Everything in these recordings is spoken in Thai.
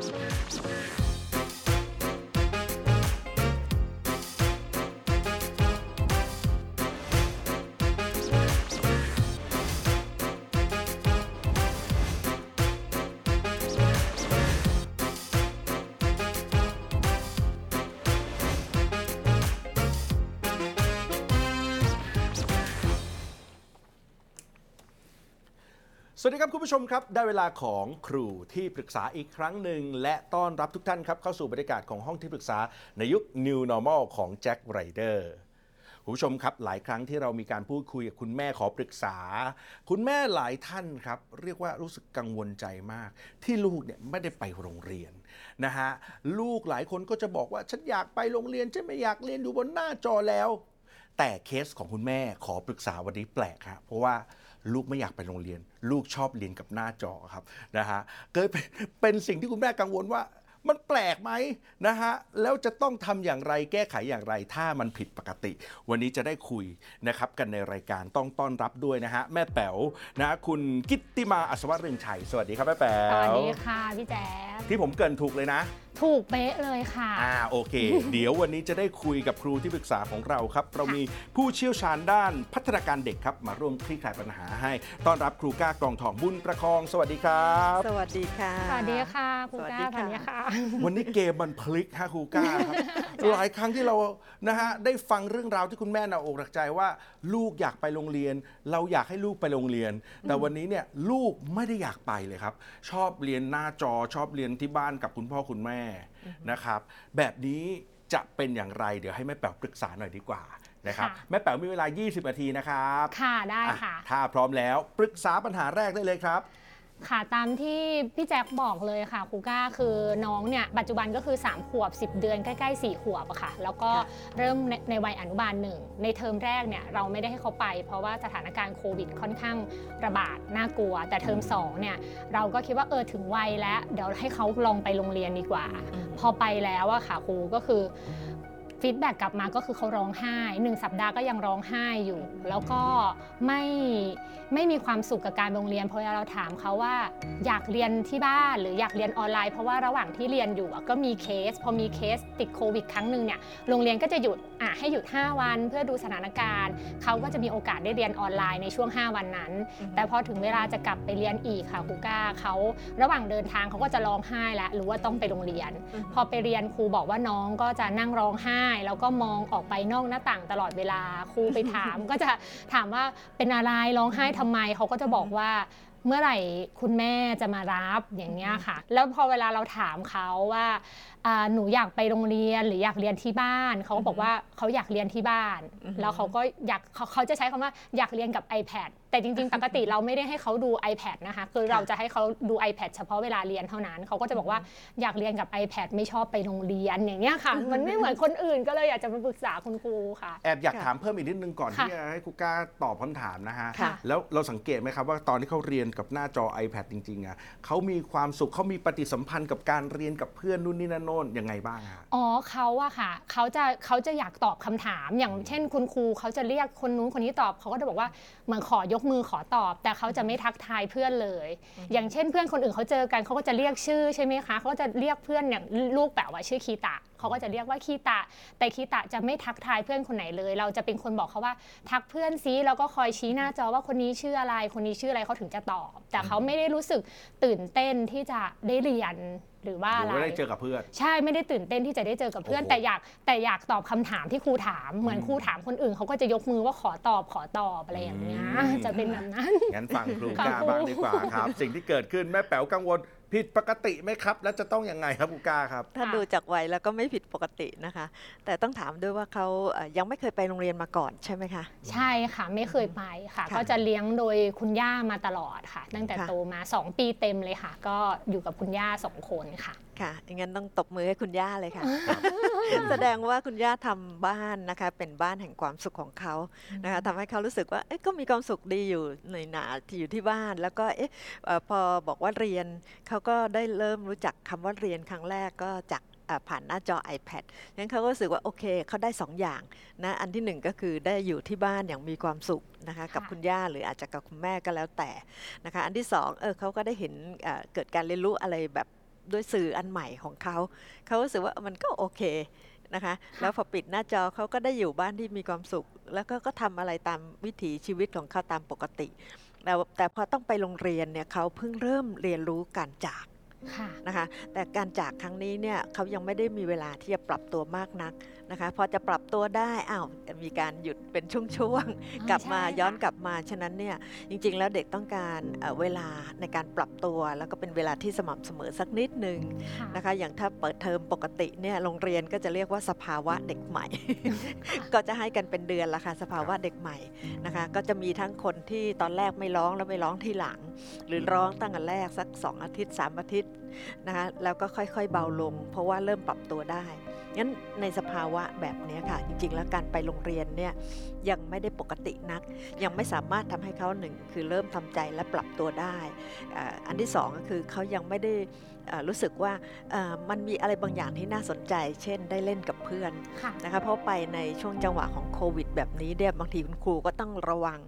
Spare, spare. สวัสดีครับคุณผู้ชมครับ ได้เวลาของครูที่ปรึกษาอีกครั้งหนึ่ง และต้อนรับทุกท่านครับ เข้าสู่บรรยากาศของห้องที่ปรึกษาในยุค New Normal ของแจ็คไรเดอร์คุณผู้ชมครับหลายครั้งที่เรามีการพูดคุยกับคุณแม่ขอปรึกษา คุณแม่หลายท่านครับ เรียกว่ารู้สึกกังวลใจมาก ที่ลูกเนี่ยไม่ได้ไปโรงเรียนนะฮะลูกหลายคนก็จะบอกว่าฉันอยากไปโรงเรียนฉันไม่อยากเรียนอยู่บนหน้าจอแล้ว แต่เคสของคุณแม่ขอปรึกษาวันนี้แปลกครับเพราะว่า ลูกไม่อยากไปโรงเรียน ลูกชอบเรียนกับหน้าจอครับนะฮะเกิดเป็นเป็นสิ่งที่คุณแม่กังวลว่ามันแปลกไหมนะฮะ แล้วจะต้องทำอย่างไรแก้ไขอย่างไรถ้ามันผิดปกติ วันนี้จะได้คุยนะครับกันในรายการต้องต้อนรับด้วยนะฮะ แม่แป๋วนะ คุณกิตติมาอัศวเรืองชัย สวัสดีครับแม่แป๋สวัสวดีค่ะพี่แจ๊คที่ผมเกรินถูกเลยนะ ถูกเป๊ะเลยค่ะ อ่าโอเค เดี๋ยววันนี้จะได้คุยกับครูที่ปรึกษาของเราครับ เรามีผู้เชี่ยวชาญด้านพัฒนาการเด็กครับ มาร่วมคลี่คลายปัญหาให้ต้อนรับครูก้ากรองทองบุญประคอง สวัสดีครับ สวัสดีค่ะ สวัสดีค่ะครูสวัสก้าดีสวัสดีค่ะค่ะ วันนี้เกมมันพลิกฮะครูก้าครับหลายครั้งที่เรานะฮะได้ฟังเรื่องราวที่คุณแม่หนาอกหนักใจว่า ลูกอยากไปโรงเรียน เราอยากให้ลูกไปโรงเรียน แต่วันนี้เนี่ยลูกไม่ได้อยากไปเลยครับ ชอบเรียนหน้าจอชอบเรียนที่บ้านกับคุณพ่อคุณแม่ นะครับแบบนี้จะเป็นอย่างไร เดี๋ยวให้แม่แป๋วปรึกษาหน่อยดีกว่านะครับค่ะแม่แป๋วมีเวลา 20 นาทีนะครับ ค่ะได้ค่ะอ่ถ้าพร้อมแล้วปรึกษาปัญหาแรกได้เลยครับ ค่ะตามที่พี่แจ็คบอกเลยค่ะครูก้าคือน้องเนี่ยปัจจุบันก็คือ 3 ขวบ 10 เดือนใกล้ๆ 4 ขวบอะค่ะ แล้วก็ค่ะเริ่มในในวัยอนุบาลหนึ่งในเทอมแรกเนี่ยเราไม่ได้ให้เขาไป เพราะว่าสถานการณ์โควิดค่อนข้างระบาดน่ากลัว แต่เทอม2เนี่ยเราก็คิดว่าเออถึงวัยแล้ว เดี๋ยวให้เขาลองไปโรงเรียนดีกว่า พอไปแล้วอะค่ะครูก็คือ feedback กลับมาก็คือเขาร้องไห้หนึ่งสัปดาห์ก็ยังร้องไห้อยู่ แล้วก็ไม่ไม่มีความสุขกับการไปโรงเรียนเพราะเวลาเราถามเขาว่า อยากเรียนที่บ้านหรืออยากเรียนออนไลน์ เพราะว่าระหว่างที่เรียนอยู่อะก็มีเคส พอมีเคสติดโควิดครั้งหนึ่งเนี่ยโรงเรียนก็จะหยุดอะให้หยุด 5 วัน เพื่อดูสถานการณ์เขาก็จะมีโอกาสได้เรียนออนไลน์ในช่วง 5 วันนั้น แต่พอถึงเวลาจะกลับไปเรียนอีกค่ะครูก้าเขาระหว่างเดินทางเขาก็จะร้องไห้แล้วรู้ว่าต้องไปโรงเรียน พอไปเรียนครูบอกว่าน้องก็จะนั่งร้องไห้แล้วก็มองออกไปนอกหน้าต่างตลอดเวลาครูไปถาม ก็จะถามว่าเป็นอะไรร้องไห้ทำไมเขาก็จะบอกว่าเมื่อไหร่คุณแม่จะมารับอย่างเงี้ยค่ะ แล้วพอเวลาเราถามเขาว่าอ่าหนูอยากไปโรงเรียนหรืออยากเรียนที่บ้าน เขาก็บอกว่าเขาอยากเรียนที่บ้านอือฮึแล้วเขาก็อยากเขาเขาจะใช้คำว่าอยากเรียนกับ iPad แต่จริงๆ ปกติเราไม่ได้ให้เขาดู iPad นะคะคือเราจะให้เขาดู iPad เฉพาะเวลาเรียนเท่านั้น เขาก็จะบอกว่าอยากเรียนกับ iPad ไม่ชอบไปโรงเรียนอย่างเงี้ยค่ะ มันไม่เหมือนคนอื่นก็เลยอยากจะมาปรึกษาคุณครูค่ะ แอบอยากค่ะถามเพิ่มอีกนิดนึงก่อนค่ะที่จะให้ครูก้าตอบคำถามนะฮะ ค่ะแล้วเราสังเกตไหมครับว่าตอนที่เขาเรียนกับหน้าจอ iPad จริงๆอะเขามีความสุขเขามีปฏิสัมพันธ์กับการเรียนกับเพื่อนนู่นนี่นั่นโน่นยังไงบ้างฮะ อ๋อเขาอะค่ะเขาจะเขาจะอยากตอบคำถามอย่างเช่นคุณครูเขาจะเรียกคนนู้นคนนี้ตอบเขาก็จะบอกว่าเหมือนขอยกมือขอตอบ แต่เขาจะไม่ทักทายเพื่อนเลย อย่างเช่นเพื่อนคนอื่นเขาเจอกันเขาก็จะเรียกชื่อใช่ไหมคะเขาก็จะเรียกเพื่อนอย่างลูกแปะว่าชื่อคีตะ เขาก็จะเรียกว่าคีตะ แต่คีตะจะไม่ทักทายเพื่อนคนไหนเลย เราจะเป็นคนบอกเขาว่า ทักเพื่อนซิแล้วก็คอยชี้หน้าจอว่าคนนี้ชื่ออะไร คนนี้ชื่ออะไรเขาถึงจะตอบ แต่เขาไม่ได้รู้สึกตื่นเต้นที่จะได้เรียนหรือว่าหอะรือไรว่าได้เจอกับเพื่อน ใช่ไม่ได้ตื่นเต้นที่จะได้เจอกับเพื่อนโอ้โหแต่อยากแต่อยากตอบคำถามที่ครูถาม เหมือนอืมครูถามคนอื่นเขาก็จะยกมือว่าขอตอบขอตอบอะไรอย่างเงี้ยอืมจะเป็นแบบนั้นงั้นฟังครูค่ะก้าครูบ้างดีกว่าครับ สิ่งที่เกิดขึ้นแม่แป๋วกังวล ผิดปกติไหมครับ แล้วจะต้องยังไงครับครูก้าครับ ถ้าค่ะดูจากวัยแล้วก็ไม่ผิดปกตินะคะ แต่ต้องถามด้วยว่าเขาเอ่อยังไม่เคยไปโรงเรียนมาก่อนใช่ไหมคะ ใช่ค่ะไม่เคยไปค่ะ ค่ะก็จะเลี้ยงโดยคุณย่ามาตลอดค่ะ ตั้งแต่ค่ะ โตมา 2 ปีเต็มเลยค่ะ ก็อยู่กับคุณย่าสองคนค่ะ ค่ะอย่างนั้นต้องตบมือให้คุณย่าเลยค่ะ แสดงว่าคุณย่าทำบ้านนะคะ เป็นบ้านแห่งความสุขของเขานะคะทำให้เขารู้สึกว่าเอ๊ะก็มีความสุขดีอยู่ในหนาที่อยู่ที่บ้าน แล้วก็เอ๊ะเอ่อพอบอกว่าเรียนเขาก็ได้เริ่มรู้จักคำว่าเรียนครั้งแรกก็จากอ่าผ่านหน้าจอ iPad งั้นเขาก็รู้สึกว่าโอเคเขาได้สองอย่างนะอันที่หนึ่งก็คือได้อยู่ที่บ้านอย่างมีความสุขนะคะกับค่ะ คุณย่าหรืออาจจะกับคุณแม่ก็แล้วแต่ นะคะอันที่สองเออเขาก็ได้เห็นเอ่อเกิดการเรียนรู้อะไรแบบ ด้วยสื่ออันใหม่ของเขา เขารู้สึกว่ามันก็โอเคนะคะแล้วพอปิดหน้าจอเขาก็ได้อยู่บ้านที่มีความสุข แล้วก็ก็ทำอะไรตามวิถีชีวิตของเขาตามปกติแต่แต่พอต้องไปโรงเรียนเนี่ยเขาเพิ่งเริ่มเรียนรู้การจาก นะคะแต่การจากครั้งนี้เนี่ยเขายังไม่ได้มีเวลาที่จะปรับตัวมากนักนะคะพอจะปรับตัวได้อ้าวมีการหยุดเป็นช่วงๆกลับมาใช่ค่ะย้อนกลับมาฉะนั้นเนี่ยจริงๆ แล้วเด็กต้องการเอ่อเวลาในการปรับตัว แล้วก็เป็นเวลาที่สม่ำเสมอสักนิดหนึ่งค่ะนะคะอย่างถ้าเปิดเทอมปกติเนี่ยโรงเรียนก็จะเรียกว่าสภาวะเด็กใหม่ ก็จะให้กันเป็นเดือนละค่ะสภาวะเด็กใหม่นะคะก็จะมีทั้งคนที่ตอนแรกไม่ร้องแล้วไปร้องทีหลัง หรือร้องตั้งแต่แรกสัก 2 อาทิตย์ 3 อาทิตย์นะคะแล้วก็ค่อยๆเบาลง เพราะว่าเริ่มปรับตัวได้งั้นในสภาวะแบบนี้ค่ะ จริงๆ แล้วการไปโรงเรียนเนี่ยยังไม่ได้ปกตินัก ยังไม่สามารถทำให้เขาหนึ่งคือเริ่มทำใจและปรับตัวได้ อันที่สองก็คือเขายังไม่ได้ รู้สึกว่าอ่ามันมีอะไรบางอย่างที่น่าสนใจ เช่นได้เล่นกับเพื่อนค่ะนะคะเพราะไปในช่วงจังหวะของโควิด แบบนี้เนี่ยบางทีคุณครูก็ต้องระวัง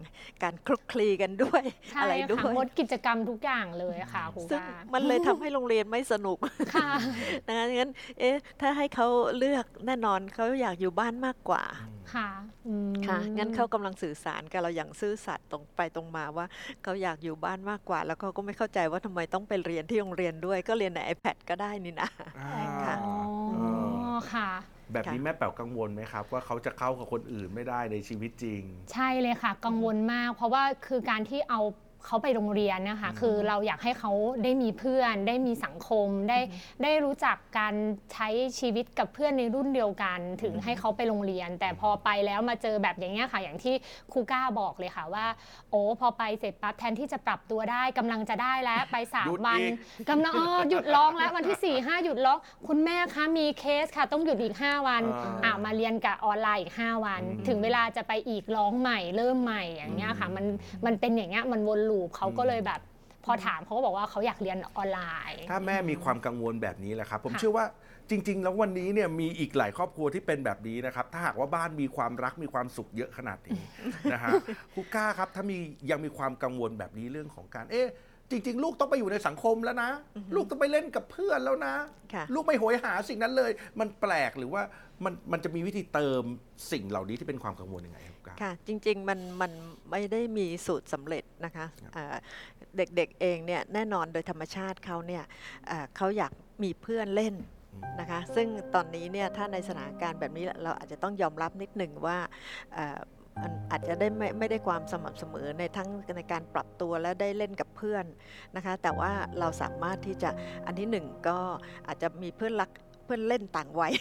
การคลุกคลีกันด้วยใช่อะไรด้ค่ะวยงดกิจกรรมทุกอย่างเลยค่ะครูซึ่งกามันเลยทำให้โรงเรียนไม่สนุกค่ะนะคะงั้นเอ๊ะถ้าให้เขาเลือกแน่นอนเขาอยากอยู่บ้านมากกว่า ค่ะอืมค่ะ งั้นเขากำลังสื่อสารกับเราอย่างซื่อสัตย์ตรงไปตรงมาว่าเขาอยากอยู่บ้านมากกว่า แล้วเขาก็ไม่เข้าใจว่าทำไมต้องไปเรียนที่โรงเรียนด้วย ก็เรียนใน iPad ก็ได้นี่นะอ่าค่ะอ๋อเออค่ะแบบนี้แม่แป๋วกังวลไหมครับ ว่าเขาจะเข้ากับคนอื่นไม่ได้ในชีวิตจริง ใช่เลยค่ะ กังวลมาก เพราะว่าคือการที่เอา เขาไปโรงเรียนนะคะอืมคือเราอยากให้เขาได้มีเพื่อน ได้มีสังคม ได้ได้รู้จักการใช้ชีวิตกับเพื่อนในรุ่นเดียวกัน ถึงให้เขาไปโรงเรียน แต่พอไปแล้วมาเจอแบบอย่างเงี้ยค่ะ อย่างที่ครูก้าบอกเลยค่ะว่า โอ้พอไปเสร็จปั๊บแทนที่จะปรับตัวได้กำลังจะได้แล้วไปสามหยุดวันอีกกำลังอ๋อหยุดร้องแล้ววันที่4ี่ห้าหยุดร้อง คุณแม่คะมีเคสค่ะ ต้องหยุดอีก 5 วันอ่าอ่ามาเรียนกับออนไลน์อีก 5 วันอืมถึงเวลาจะไปอีกร้องใหม่เริ่มใหม่อย่างเงี้ยค่ะมันมันเป็นอย่างเงี้ยมันวนลูปเขาก็เลยแบบ พอถามเขาก็บอกว่าเขาอยากเรียนออนไลน์ ถ้าแม่มีความกังวลแบบนี้แหละครับ ผมค่ะ เชื่อว่าจริง ๆ แล้ววันนี้เนี่ยมีอีกหลายครอบครัวที่เป็นแบบนี้นะครับ ถ้าหากว่าบ้านมีความรักมีความสุขเยอะขนาดนี้ นะฮะครูก้าครับถ้ามียังมีความกังวลแบบนี้เรื่องของการเอ๊ะ จริง ๆ ลูกต้องไปอยู่ในสังคมแล้วนะ ลูกต้องไปเล่นกับเพื่อนแล้วนะ ค่ะลูกไม่โหยหาสิ่งนั้นเลย มันแปลกหรือว่ามันมันจะมีวิธีเติมสิ่งเหล่านี้ที่เป็นความกังวลยังไงครับครูก้าค่ะจริงๆมันมันไม่ได้มีสูตรสำเร็จนะคะอ่าเด็กๆเองเนี่ยแน่นอนโดยธรรมชาติเขาเนี่ยอ่าเขาอยากมีเพื่อนเล่นนะคะ ซึ่งตอนนี้เนี่ยถ้าในสถานการณ์แบบนี้เราอาจจะต้องยอมรับนิดหนึ่งว่าอ่า มันอาจจะได้ไม่ไม่ได้ความสม่ำเสมอในทั้งในการปรับตัวและได้เล่นกับเพื่อนนะคะ แต่ว่าเราสามารถที่จะอันที่หนึ่งก็อาจจะมีเพื่อนรักเพื่อนเล่นต่างวัย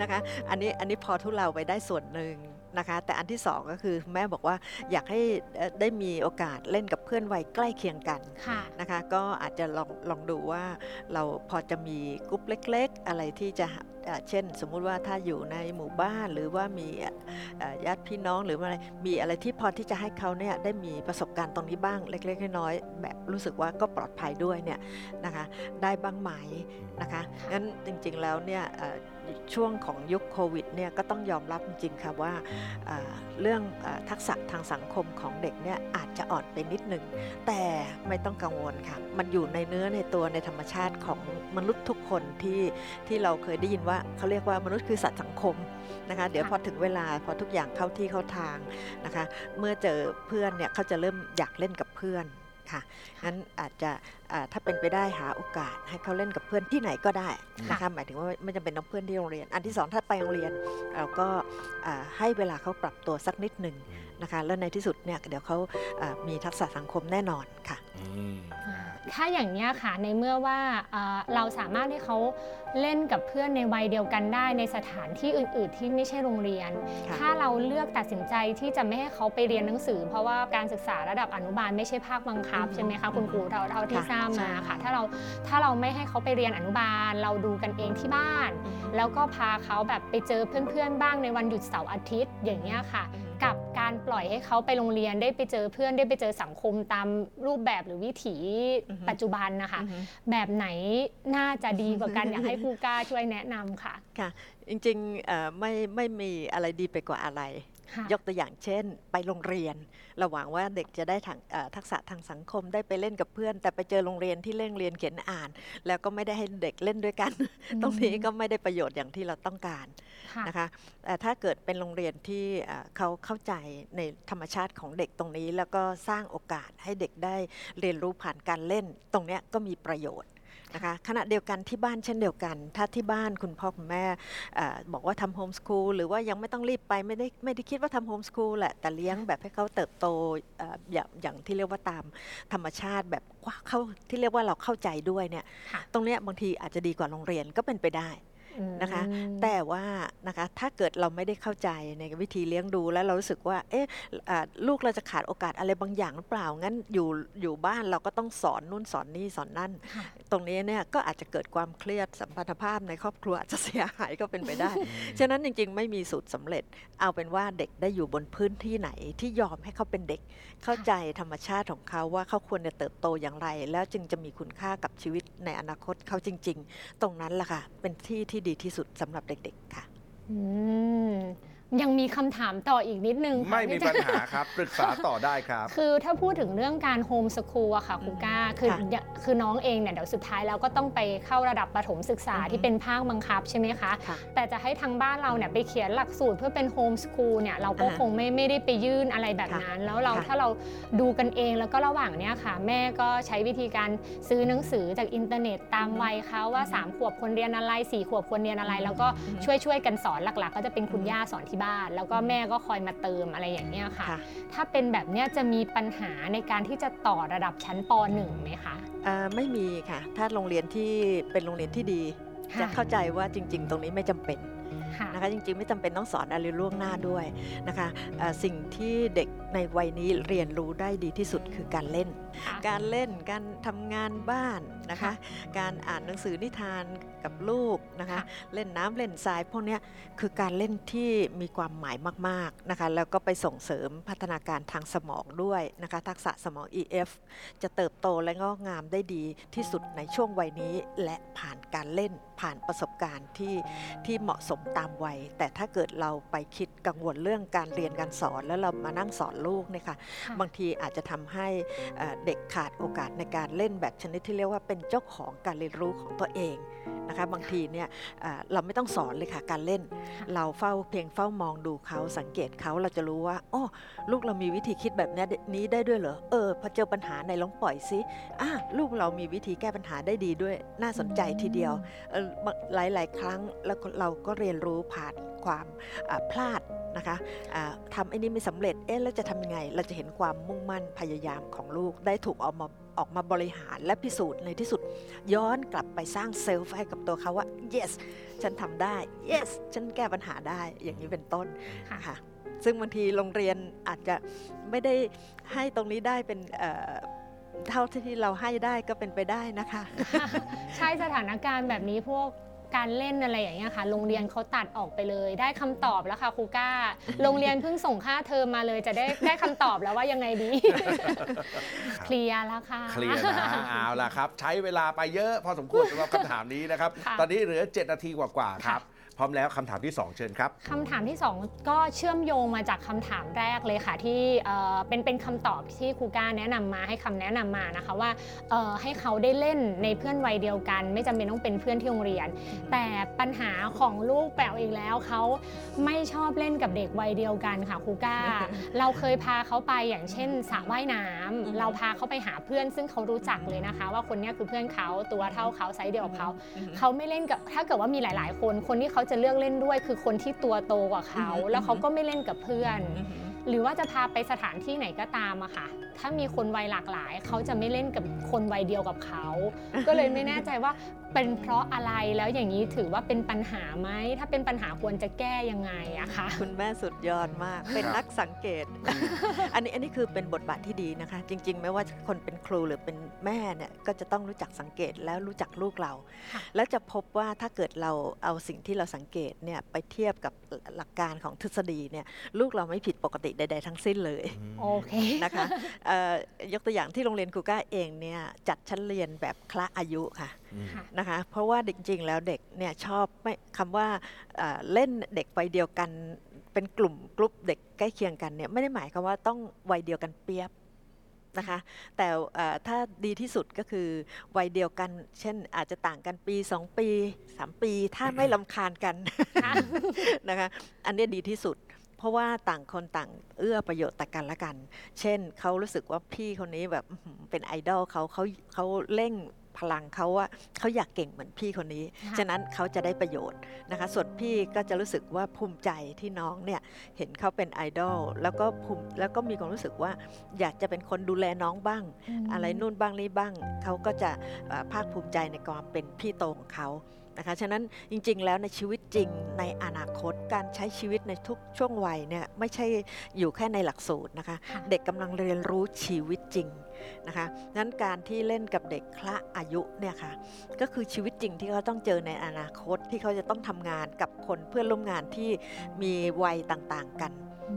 นะคะ อันนี้อันนี้พอทุเลาไปได้ส่วนหนึ่ง นะคะ แต่อันที่สองก็คือแม่บอกว่าอยากให้เอ่อได้มีโอกาสเล่นกับเพื่อนวัยใกล้เคียงกันค่ะนะคะ ก็อาจจะลองลองดูว่าเราพอจะมีกลุ่มเล็ก ๆ อะไรที่จะเอ่อเช่น สมมุติว่าถ้าอยู่ในหมู่บ้านหรือว่ามีเอ่อญาติพี่น้องหรืออะไรมีอะไรที่พอที่จะให้เขาเนี่ยได้มีประสบการณ์ตรงนี้บ้างเล็กๆน้อยๆแบบรู้สึกว่าก็ปลอดภัยด้วยเนี่ยนะคะได้บ้างไหมนะคะงั้นจริงๆแล้วเนี่ยเอ่อ ช่วงของยุคโควิดเนี่ยก็ต้องยอมรับจริงค่ะว่าเรื่องทักษะทางสังคมของเด็กเนี่ยอาจจะอ่อนไปนิดหนึ่งแต่ไม่ต้องกังวลค่ะ มันอยู่ในเนื้อในตัวในธรรมชาติของมนุษย์ทุกคนที่ที่เราเคยได้ยินว่าเขาเรียกว่ามนุษย์คือสัตว์สังคมนะคะเดี๋ยวพอถึงเวลาพอทุกอย่างเข้าที่เข้าทางนะคะ เมื่อเจอเพื่อนเนี่ยเขาจะเริ่มอยากเล่นกับเพื่อน ค่ะงั้นอาจจะอ่าถ้าเป็นไปได้หาโอกาสให้เขาเล่นกับเพื่อนที่ไหนก็ได้นะคะหมายถึงว่าไม่จำเป็นต้องเพื่อนที่โรงเรียน อันที่สองถ้าไปโรงเรียนเราก็อ่าให้เวลาเขาปรับตัวสักนิดหนึ่งนะคะแล้วในที่สุดเนี่ยเดี๋ยวเขาอ่ามีทักษะสังคมแน่นอนค่ะอืม ถ้าอย่างนี้ยค่ะในเมื่อว่าเอ่อเราสามารถให้เขาเล่นกับเพื่อนในวัยเดียวกันได้ในสถานที่อื่น ๆ ที่ไม่ใช่โรงเรียนค่ะถ้าเราเลือกตัดสินใจที่จะไม่ให้เขาไปเรียนหนังสือ เพราะว่าการศึกษาระดับอนุบาลไม่ใช่ภาคบังคับอืมใช่ไหมคะคุณครูเราเราที่ค่ะทราบมาใช่ค่ะถ้าเราถ้าเราไม่ให้เขาไปเรียนอนุบาล เราดูกันเองที่บ้าน แล้วก็พาเขาแบบไปเจอเพื่อน ๆ บ้างในวันหยุดเสาร์อาทิตย์อย่างเงี้ยค่ะ กับการปล่อยให้เขาไปโรงเรียนได้ไปเจอเพื่อนได้ไปเจอสังคมตามรูปแบบหรือวิถีอือฮึปัจจุบันนะคะอือฮึแบบไหนน่าจะดีกว่ากันอยากให้ครูกล้าช่วยแนะนำค่ะค่ะ จริงๆเอ่อไม่ไม่มีอะไรดีไปกว่าอะไรค่ะ ยกตัวอย่างเช่น ไปโรงเรียนเราหวังว่าเด็กจะได้ทางเอ่อทักษะทางสังคมได้ไปเล่นกับเพื่อน แต่ไปเจอโรงเรียนที่เร่งเรียนเขียนอ่าน แล้วก็ไม่ได้ให้เด็กเล่นด้วยกัน ตรงนี้ก็ไม่ได้ประโยชน์อย่างที่เราต้องการค่ะนะคะแต่ถ้าเกิดเป็นโรงเรียนที่เอ่อเขาเข้าใจในธรรมชาติของเด็กตรงนี้ แล้วก็สร้างโอกาสให้เด็กได้เรียนรู้ผ่านการเล่น ตรงเนี้ยก็มีประโยชน์ นะคะขณะเดียวกันที่บ้านเช่นเดียวกัน ถ้าที่บ้านคุณพ่อคุณแม่เออบอกว่าทำโฮมสคูลหรือว่ายังไม่ต้องรีบไปไม่ได้ไม่ได้คิดว่าทำโฮมสคูลแหละแต่เลี้ยงแบบให้เขาเติบโตเอ่ออย่างอย่างที่เรียกว่าตามธรรมชาติแบบว่าเข้าที่เรียกว่าเราเข้าใจด้วยเนี่ยค่ะตรงเนี้ยบางทีอาจจะดีกว่าโรงเรียนก็เป็นไปได้ นะคะอืมแต่ว่านะคะถ้าเกิดเราไม่ได้เข้าใจในวิธีเลี้ยงดูแล้วเรารู้สึกว่าเอ๊ะอ่าลูกเราจะขาดโอกาสอะไรบางอย่างหรือเปล่างั้นอยู่อยู่บ้านเราก็ต้องสอนนู่นสอนนี่สอนนั่นค่ะตรงนี้เนี่ยก็อาจจะเกิดความเครียดสัมพันธภาพในครอบครัวอาจจะเสียหายก็เป็นไปได้ ฉะนั้นจริง ๆ ไม่มีสูตรสำเร็จ เอาเป็นว่าเด็กได้อยู่บนพื้นที่ไหนที่ยอมให้เขาเป็นเด็กเข้าใจธรรมชาติของเขาว่าเขาควรจะเติบโตอย่างไร แล้วจึงจะมีคุณค่ากับชีวิตในอนาคตเขาจริง ๆ ตรงนั้นแหละค่ะเป็นที่ที่ดีที่สุดสำหรับเด็กๆค่ะ อืม ยังมีคำถามต่ออีกนิดนึงค่ะไม่มีพี่ปัญแจ๊คหาครับ ปรึกษาต่อได้ครับ คือถ้าพูดถึงเรื่องการ homeschool อะค่ะครูก้าคือค่ะอย่าคือน้องเองเนี่ยเดี๋ยวสุดท้ายแล้วก็ต้องไปเข้าระดับประถมศึกษาอือฮึ ที่เป็นภาคบังคับใช่ไหมคะ ค่ะ แต่จะให้ทางบ้านเราเนี่ยไปเขียนหลักสูตรเพื่อเป็น homeschool เนี่ยเราก็อ่าคงไม่ไม่ได้ไปยื่นอะไรแบบค่ะนั้น แล้วเราค่ะ ถ้าเราดูกันเองแล้วก็ระหว่างเนี้ยค่ะ แม่ก็ใช้วิธีการซื้อหนังสือจากอินเทอร์เน็ตตามอือฮึวัยเขาว่าอือฮึ3ขวบควรเรียนอะไร4ขวบควรเรียนอะไรอือฮึแล้วก็อือฮึช่วยช่วยๆกันสอนหลัก ๆ ก็จะเป็นคุณอือฮึย่าสอนที่บ้าน แล้วก็แม่ก็คอยมาเติมอะไรอย่างเงี้ยค่ะ ค่ะ ถ้าเป็นแบบเนี้ยจะมีปัญหาในการที่จะต่อระดับชั้นป .1 ไหมคะอ่าไม่มีค่ะ ถ้าโรงเรียนที่เป็นโรงเรียนที่ดีค่ะจะเข้าใจว่าจริง ๆ ตรงนี้ไม่จำเป็นค่ะนะคะ จริง ๆ ไม่จำเป็นต้องสอนอะไรล่วงหน้าด้วยนะคะเอ่อสิ่งที่เด็กในวัยนี้เรียนรู้ได้ดีที่สุดคือการเล่น ค่ะ การเล่นการทำงานบ้าน นะคะค่ะการอ่านหนังสือนิทานกับลูกนะคะค่ะเล่นน้ำเล่นทรายพวกเนี้ยคือการเล่นที่มีความหมายมากๆนะคะ แล้วก็ไปส่งเสริมพัฒนาการทางสมองด้วยนะคะ ทักษะสมอง EF จะเติบโตและงอกงามได้ดีที่สุดในช่วงวัยนี้ และผ่านการเล่นผ่านประสบการณ์ที่ที่เหมาะสมตามวัย แต่ถ้าเกิดเราไปคิดกังวลเรื่องการเรียนการสอน แล้วเรามานั่งสอนลูกเนี่ยค่ะค่ะบางทีอาจจะทำให้เอ่อเด็กขาดโอกาสในการเล่นแบบชนิดที่เรียกว่าเป็นเจ้าของการเรียนรู้ของตัวเองนะคะบางทีเนี่ยเอ่อเราไม่ต้องสอนเลยค่ะการเล่นค่ะเราเฝ้าเพียงเฝ้ามองดูเขาสังเกตเขาเราจะรู้ว่าอ๋อลูกเรามีวิธีคิดแบบเนี้ยนี้ได้ด้วยเหรอเออพอเจอปัญหาในลองปล่อยซิอะลูกเรามีวิธีแก้ปัญหาได้ดีด้วย น่าสนใจทีเดียวเออหลาย ๆ ครั้งแล้วก็เราก็เรียนรู้ผ่านความอ่าพลาด นะคะอ่าทำไอ้นี่ไม่สำเร็จ เอ๊ะแล้วจะทำยังไง เราจะเห็นความมุ่งมั่นพยายามของลูกได้ถูกเอามาออกมาบริหารและพิสูจน์ในที่สุด ย้อนกลับไปสร้างเซลฟ์ให้กับตัวเขาว่า yes ฉันทำได้ yes ฉันแก้ปัญหาได้อย่างนี้เป็นต้นค่ะค่ะซึ่งบางทีโรงเรียนอาจจะไม่ได้ให้ตรงนี้ได้เป็นเอ่อเท่าที่เราให้ได้ก็เป็นไปได้นะคะ ใช่สถานการณ์แบบนี้พวก การเล่นอะไรอย่างเงี้ยค่ะ โรงเรียนเขาตัดออกไปเลย ได้คำตอบแล้วค่ะครูก้า โรงเรียนเพิ่งส่งค่าเทอมมาเลยจะได้ได้คำตอบแล้วว่ายังไงดี เคลียร์แล้วค่ะ เคลียร์นะเอาล่ะครับ ใช้เวลาไปเยอะพอสมควรสำหรับคำถามนี้นะครับ ค่ะ ตอนนี้เหลือ 7 นาทีกว่าๆครับค่ะ พร้อมแล้วคำถามที่ 2 เชิญครับ คำถามที่ 2 ก็เชื่อมโยงมาจากคำถามแรกเลยค่ะ ที่เอ่อเป็นเป็นคำตอบที่ครูก้าแนะนำมาให้คำแนะนำมานะคะว่าเอ่อให้เขาได้เล่นในเพื่อนวัยเดียวกัน ไม่จำเป็นต้องเป็นเพื่อนที่โรงเรียน แต่ปัญหาของลูกแป๋วอีกแล้วเขาไม่ชอบเล่นกับเด็กวัยเดียวกันค่ะครูก้า เราเคยพาเขาไปอย่างเช่นสระว่ายน้ำอืม เราพาเขาไปหาเพื่อนซึ่งเขารู้จักเลยนะคะ ว่าคนเนี้ยคือเพื่อนเขาตัวเท่าเขาไซส์เดียวกับเขา เขาไม่เล่นกับถ้าเกิดว่ามีหลาย ๆ คน คนที่เขาจะเลือกเล่นด้วยคือคนที่ตัวโตกว่าเขาอือฮึแล้วเขาก็ไม่เล่นกับเพื่อนอือหือหรือว่าจะพาไปสถานที่ไหนก็ตามอะค่ะ ถ้ามีคนวัยหลากหลาย เขาจะไม่เล่นกับคนวัยเดียวกับเขา ก็เลยไม่แน่ใจว่า เป็นเพราะอะไรแล้วอย่างนี้ถือว่าเป็นปัญหาไหมถ้าเป็นปัญหาควรจะแก้ยังไงอะคะคุณแม่สุดยอดมาก เป็นครับนักสังเกต อันนี้อันนี้คือเป็นบทบาทที่ดีนะคะ จริง ๆ ไม่ว่าคนเป็นครูหรือเป็นแม่เนี่ยก็จะต้องรู้จักสังเกตแล้วรู้จักลูกเราค่ะแล้วจะพบว่าถ้าเกิดเราเอาสิ่งที่เราสังเกตเนี่ยไปเทียบกับหลักการของทฤษฎีเนี่ยลูกเราไม่ผิดปกติใด ๆ ทั้งสิ้นเลยโอเคนะคะเอ่อยกตัวอย่างที่โรงเรียนกูก้าเองเนี่ยจัดชั้นเรียนแบบคละอายุค่ะอืมค่ะนะคะเพราะว่าจริงๆแล้วเด็กเนี่ยชอบไม่คำว่าเอ่อเล่นเด็กวัยเดียวกันเป็นกลุ่มกลุ่มเด็กใกล้เคียงกันเนี่ยไม่ได้หมายความว่าต้องวัยเดียวกันเปียบนะคะแต่เอ่อถ้าดีที่สุดก็คือวัยเดียวกัน เช่นอาจจะต่างกันปี 2 ปี 3 ปี ถ้าไม่ลำคาญกันค่ะนะคะอันเนี้ยดีที่สุด เพราะว่าต่างคนต่างเอื้อประโยชน์ต่อกันละกัน เช่นเขารู้สึกว่าพี่คนนี้แบบอื้อหือเป็นไอดอลเขาเขาเขาเร่ง พลังเขาว่าเขาอยากเก่งเหมือนพี่คนนี้ค่ะฉะนั้นเขาจะได้ประโยชน์นะคะส่วนพี่ก็จะรู้สึกว่าภูมิใจที่น้องเนี่ยเห็นเขาเป็นไอดอลแล้วก็ภูมิแล้วก็มีความรู้สึกว่าอยากจะเป็นคนดูแลน้องบ้าง อะไรนู่นบ้างนี่บ้างเขาก็จะเอ่อภาคภูมิใจในความเป็นพี่โตของเขา นะคะ ฉะนั้นจริง ๆ แล้วในชีวิตจริงในอนาคตการใช้ชีวิตในทุกช่วงวัยเนี่ยไม่ใช่อยู่แค่ในหลักสูตรนะคะค่ะเด็กกำลังเรียนรู้ชีวิตจริงนะคะนั้นการที่เล่นกับเด็กคละอายุเนี่ยค่ะก็คือชีวิตจริงที่เขาต้องเจอในอนาคตที่เขาจะต้องทำงานกับคนเพื่อนร่วมงานที่มีวัยต่างๆกัน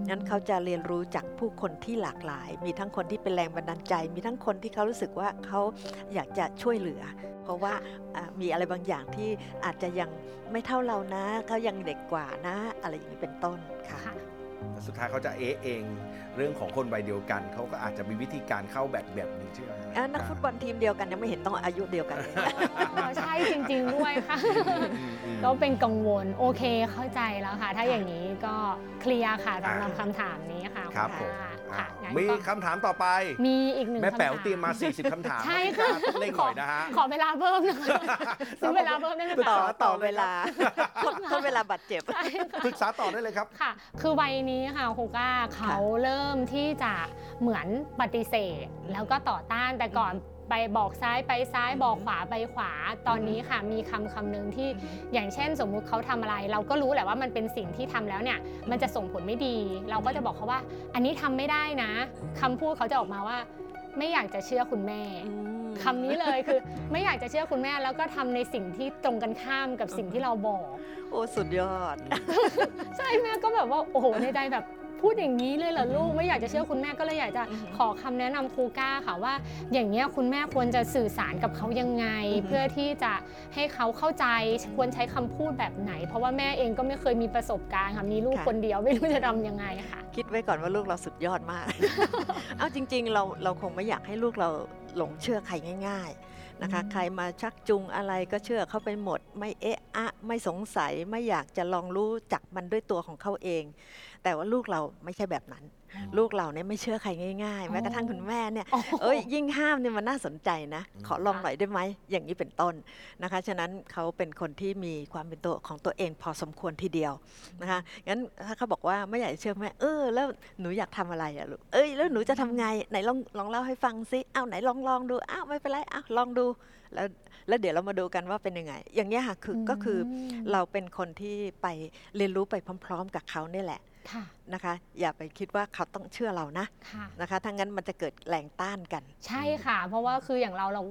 นั้นเขาจะเรียนรู้จากผู้คนที่หลากหลาย มีทั้งคนที่เป็นแรงบันดาลใจ มีทั้งคนที่เขารู้สึกว่าเขาอยากจะช่วยเหลือเพ ราะว่าอ่ามีอะไรบางอย่างที่อาจจะยังไม่เท่าเรานะเขายังเด็กกว่านะ อะไรอย่างนี้เป็นต้นค่ะค่ะแต่สุดท้ายเขาจะเอะเอง เรื่องของคนวัยเดียวกัน เขาก็อาจจะมีวิธีการเข้าแบบแบบหนึ่งใช่ไหมฮะอะนักฟุตบอลทีมเดียวกันยังไม่เห็นต้องอายุเดียวกันเลยอ๋อใช่จริง ๆ ด้วยค่ะอืมอืมก็เป็นกังวลโอเคเข้าใจแล้วค่ะ ถ้าอย่างนี้ก็เคลียร์ค่ะสำหรับอ่าคำถามนี้ค่ะครับผม ค่ะอ้าค่ะวงั้นมีก็คำถามต่อไป มีอีกหนึ่งแม่แป๋วคำถเตรียมมา 40คำถามใช่ค่ะต้องเร่งหน่อยนะฮะ ขอเวลาเพิ่มหน่อยซื้อเวลาเพิ่มได้ไหมต่อคะต่อเวลาทดทดเวลาบาดเจ็บ ใช่ค่ะ ปรึกษาต่อได้เลยครับ ค่ะ คือวัยนี้ค่ะครูก้าเขาเริ่มที่จะเหมือนปฏิเสธ แล้วก็ต่อต้านแต่ก่อน ไปบอกซ้ายไปซ้ายบอกขวาไปขวาตอนนี้ค่ะ มีคำคำหนึ่งที่อย่างเช่น สมมุติเขาทำอะไร เราก็รู้แหละว่ามันเป็นสิ่งที่ทำแล้วเนี่ยมันจะส่งผลไม่ดี เราก็จะบอกเขาว่า อันนี้ทำไม่ได้นะคำพูดเขาจะออกมาว่า ไม่อยากจะเชื่อคุณแม่คำนี้เลยคือไม่อยากจะเชื่อคุณแม่แล้วก็ทำในสิ่งที่ตรงกันข้ามกับสิ่งที่เราบอก โอ้สุดยอด ใช่แม่ก็แบบว่าโอ้โหในใจแบบ พูดอย่างนี้เลยเหรอลูกไม่อยากจะเชื่อคุณแม่ก็เลยอยากจะอือฮึขอคำแนะนำครูก้าค่ะว่า อย่างเงี้ยคุณแม่ควรจะสื่อสารกับเขายังไงอือฮึเพื่อที่จะให้เขาเข้าใจควรใช้คำพูดแบบไหน เพราะว่าแม่เองก็ไม่เคยมีประสบการณ์ค่ะมีลูกคนเดียวไม่รู้จะทำยังไงค่ะ คิดไว้ก่อนว่าลูกเราสุดยอดมาก เอาจริง ๆ เราเราคงไม่อยากให้ลูกเราหลงเชื่อใครง่าย ๆนะคะอืมใครมาชักจูงอะไรก็เชื่อเข้าไปหมด ไม่เอะอะ ไม่สงสัยไม่อยากจะลองรู้จักมันด้วยตัวของเขาเอง แต่ว่าลูกเราไม่ใช่แบบนั้น ลูกเราเนี่ยไม่เชื่อใครง่ายๆ แม้กระทั่งคุณแม่เนี่ยโอ้โหเอ้ยยิ่งห้ามเนี่ยมันน่าสนใจนะอืมขอลองหน่อยได้ไหมอย่างนี้เป็นต้นนะคะ ฉะนั้นเขาเป็นคนที่มีความเป็นตัวของตัวเองพอสมควรทีเดียวนะคะงั้นถ้าเขาบอกว่าไม่อยากจะเชื่อแม่เออแล้วหนูอยากทำอะไรอะลูกเอ้ยแล้วหนูจะทำไงไหนลองลองเล่าให้ฟังซิอ้าวไหนลองลองดูอ้าวไม่เป็นไรอ้าวลองดูแล้วแล้วเดี๋ยวเรามาดูกันว่าเป็นยังไง อย่างเงี้ยค่ะคืออก็คือเราเป็นคนที่ไปเรียนรู้ไปพร้อม ๆ กับเขาเนี่ยแหละค่ะ นะคะ อย่าไปคิดว่าเขาต้องเชื่อเรานะค่ะนะคะถ้างั้นมันจะเกิดแรงต้านกัน ใช่ค่ะ เพราะว่าคืออย่างเราเรา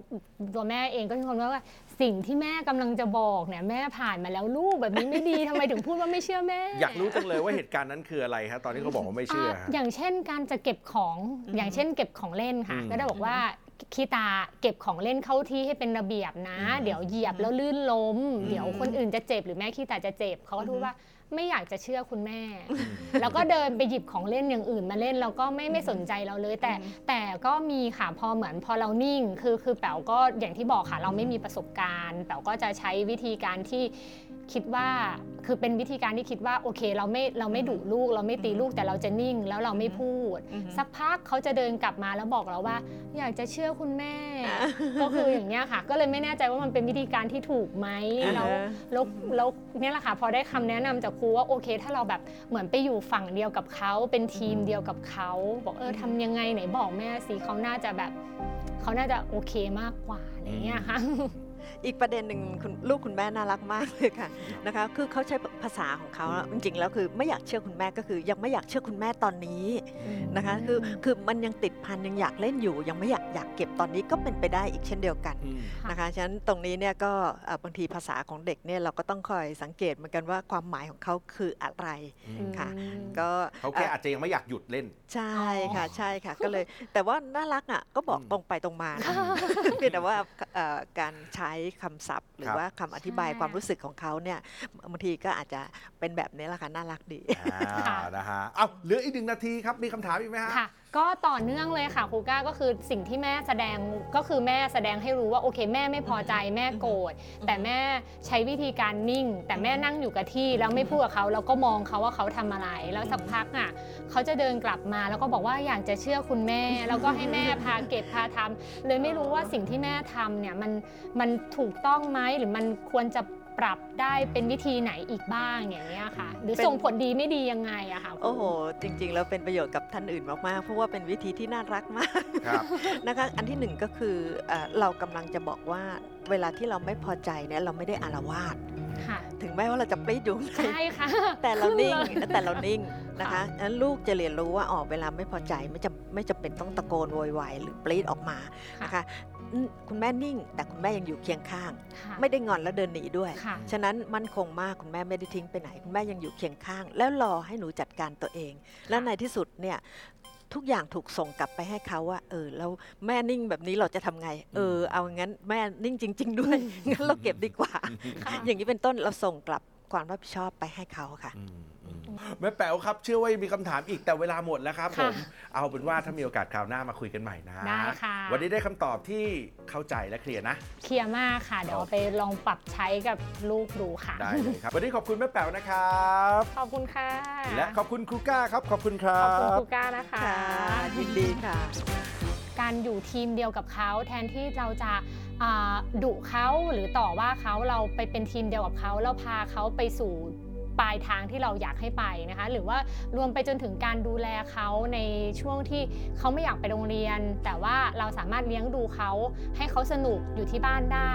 ตัวแม่เองก็มีคนว่าว่าสิ่งที่แม่กำลังจะบอกเนี่ยแม่ผ่านมาแล้วลูกแบบนี้ไม่ดีทำไมถึงพูดว่าไม่เชื่อแม่ อยากรู้จังเลยว่าเหตุการณ์นั้นคืออะไรฮะตอนที่เขาบอกว่าไม่เชื่ออะฮะอย่างเช่นการจะเก็บของอืมอย่างเช่น เก็บของเล่นค่ะอืมก็ได้บอกว่าคีตาเก็บของเล่นเข้าที่ให้เป็นระเบียบนะอืมเดี๋ยวเหยียบแล้วลื่นล้มอืมเดี๋ยวคนอื่นจะเจ็บหรือแม่คีตาจะเจ็บเขาก็พูอืดมว่า ไม่อยากจะเชื่อคุณแม่อืมแล้วก็เดินไปหยิบของเล่นอย่างอื่นมาเล่นแล้วก็ไม่ไม่สนใจเราเลย แต่อืมแต่ก็มีค่ะพอเหมือนพอเรานิ่ง คือคือแป๋วก็อย่างที่บอกค่ะ เราไม่มีประสบการณ์แป๋วก็จะใช้วิธีการที่ คิดว่าคือเป็นวิธีการที่คิดว่าโอเค เราไม่เราไม่ดุลูก เราไม่ตีลูกแต่เราจะนิ่งแล้วเราไม่พูดอือฮึสักพักเขาจะเดินกลับมาแล้วบอกเราว่า อยากจะเชื่อคุณแม่ ก็คืออย่างเงี้ยค่ะ ก็เลยไม่แน่ใจว่ามันเป็นวิธีการที่ถูกไหมอ่าฮะแล้วแล้วแล้วเนี่ยแหละค่ะพอได้คำแนะนำจากครูว่าโอเค ถ้าเราแบบเหมือนไปอยู่ฝั่งเดียวกับเขาเป็นทีมเดียวกับเขาบอกเออทำยังไงไหนบอกแม่สิเขาน่าจะแบบเขาน่าจะโอเคมากกว่าอะไรเงี้ยค่ะ อีกประเด็นหนึ่งคุณลูกคุณแม่น่ารักมากเลยค่ะนะคะคือเขาใช้ภาษาของเขาอะจริงๆแล้วคือไม่อยากเชื่อคุณแม่ก็คือยังไม่อยากเชื่อคุณแม่ตอนนี้นะคะคือคือมันยังติดพันยังอยากเล่นอยู่ ยังไม่อยากอยากเก็บตอนนี้ก็เป็นไปได้อีกเช่นเดียวกันอืมนะคะฉะนั้นตรงนี้เนี่ยก็เอ่อบางทีภาษาของเด็กเนี่ยเราก็ต้องคอยสังเกตเหมือนกันว่าความหมายของเขาคืออะไรอืมค่ะก็เขาแค่อาจจะยังไม่อยากหยุดเล่น ใช่ค่ะอ๋อใช่ค่ะก็เลย แต่ว่าน่ารักอะก็บอกอืมตรงไปตรงมานะเพียงแต่ว่าเอ่อการใช้ช้คำศัพท์ หรืครัอบว่าคำอธิบายใช่ความรู้สึกของเขาเนี่ยบางทีก็อาจจะเป็นแบบนี้แหละค่ะน่ารักดีอ่านะฮะเอาเหลืออีกหนึ่งนาทีครับมีคำถามอีกไหมฮะค่ะก็ต่อเนื่องเลยค่ะครูก้าก็คือสิ่งที่แม่แสดงก็คือแม่แสดงให้รู้ว่าโอเค แม่ไม่พอใจแม่โกรธแต่แม่ใช้วิธีการนิ่ง แต่แม่นั่งอยู่กับที่แล้วไม่พูดกับเขาแล้วก็มองเขาว่าเขาทำอะไร แล้วสักพักอะเขาจะเดินกลับมาแล้วก็บอกว่าอยากจะเชื่อคุณแม่ แล้วก็ให้แม่พาเก็บพาทำเลยไม่รู้ว่าสิ่งที่แม่ทำเนี่ยมันมันถูกต้องไหมหรือมันควรจะ ปรับได้เป็นวิธีไหนอีกบ้างอย่างเงี้ยค่ะ หรือเป็นส่งผลดีไม่ดียังไงอะค่ะครูโอ้โห จริง ๆ แล้วเป็นประโยชน์กับท่านอื่นมากๆ เพราะว่าเป็นวิธีที่น่ารักมากครับนะคะอันที่หนึ่งก็คือเอ่อเรากำลังจะบอกว่าเวลาที่เราไม่พอใจเนี่ยเราไม่ได้อารวาสค่ะถึงแม้ว่าเราจะปรีดอยู่ข้างในใช่ค่ะแต่เรานิ่งขึ้นเลยแต่เรานิ่งนะคะค่ะงั้นลูกจะเรียนรู้ว่าอ๋อเวลาไม่พอใจไม่จำไม่จำเป็นต้องตะโกนโวยวายหรือปรีดออกมานะคะ อืมคุณแม่นิ่ง แต่คุณแม่ยังอยู่เคียงข้าง ค่ะไม่ได้งอนแล้วเดินหนีด้วย ค่ะ ฉะนั้นมั่นคงมากคุณแม่ไม่ได้ทิ้งไปไหน คุณแม่ยังอยู่เคียงข้าง แล้วรอให้หนูจัดการตัวเอง แล้วในที่สุดเนี่ยทุกอย่างถูกส่งกลับไปให้เขาว่า เออแล้วแม่นิ่งแบบนี้เราจะทำไง เออ เอางั้นแม่นิ่งจริง ๆ ด้วย งั้นเราเก็บดีกว่า ค่ะ อย่างนี้เป็นต้นเราส่งกลับความรับผิดชอบไปให้เขาค่ะ อืมอืม แม่แป๋วครับ เชื่อว่ายังมีคำถามอีกแต่เวลาหมดแล้วครับผค่ะม เอาเป็นว่าถ้ามีโอกาสคราวหน้ามาคุยกันใหม่นะ ได้ค่ะ วันนี้ได้คำตอบที่เข้าใจและเคลียร์นะ เคลียร์มากค่ะ เดี๋ยวไปลองปรับใช้กับลูกดูค่ะ ได้เลยครับ วันนี้ขอบคุณแม่แป๋วนะครับ ขอบคุณค่ะและขอบคุณครูก้าครับ ขอบคุณครัขอบคุณบ ครูก้านะคะ ค่ะยินดีค่ะ การอยู่ทีมเดียวกับเขาแทนที่เราจะอ่าดุเขาหรือต่อว่าเขาเราไปเป็นทีมเดียวกับเขาแล้วพาเขาไปสู่ ปลายทางที่เราอยากให้ไปนะคะ หรือว่ารวมไปจนถึงการดูแลเขาในช่วงที่เขาไม่อยากไปโรงเรียน แต่ว่าเราสามารถเลี้ยงดูเขาให้เขาสนุกอยู่ที่บ้านได้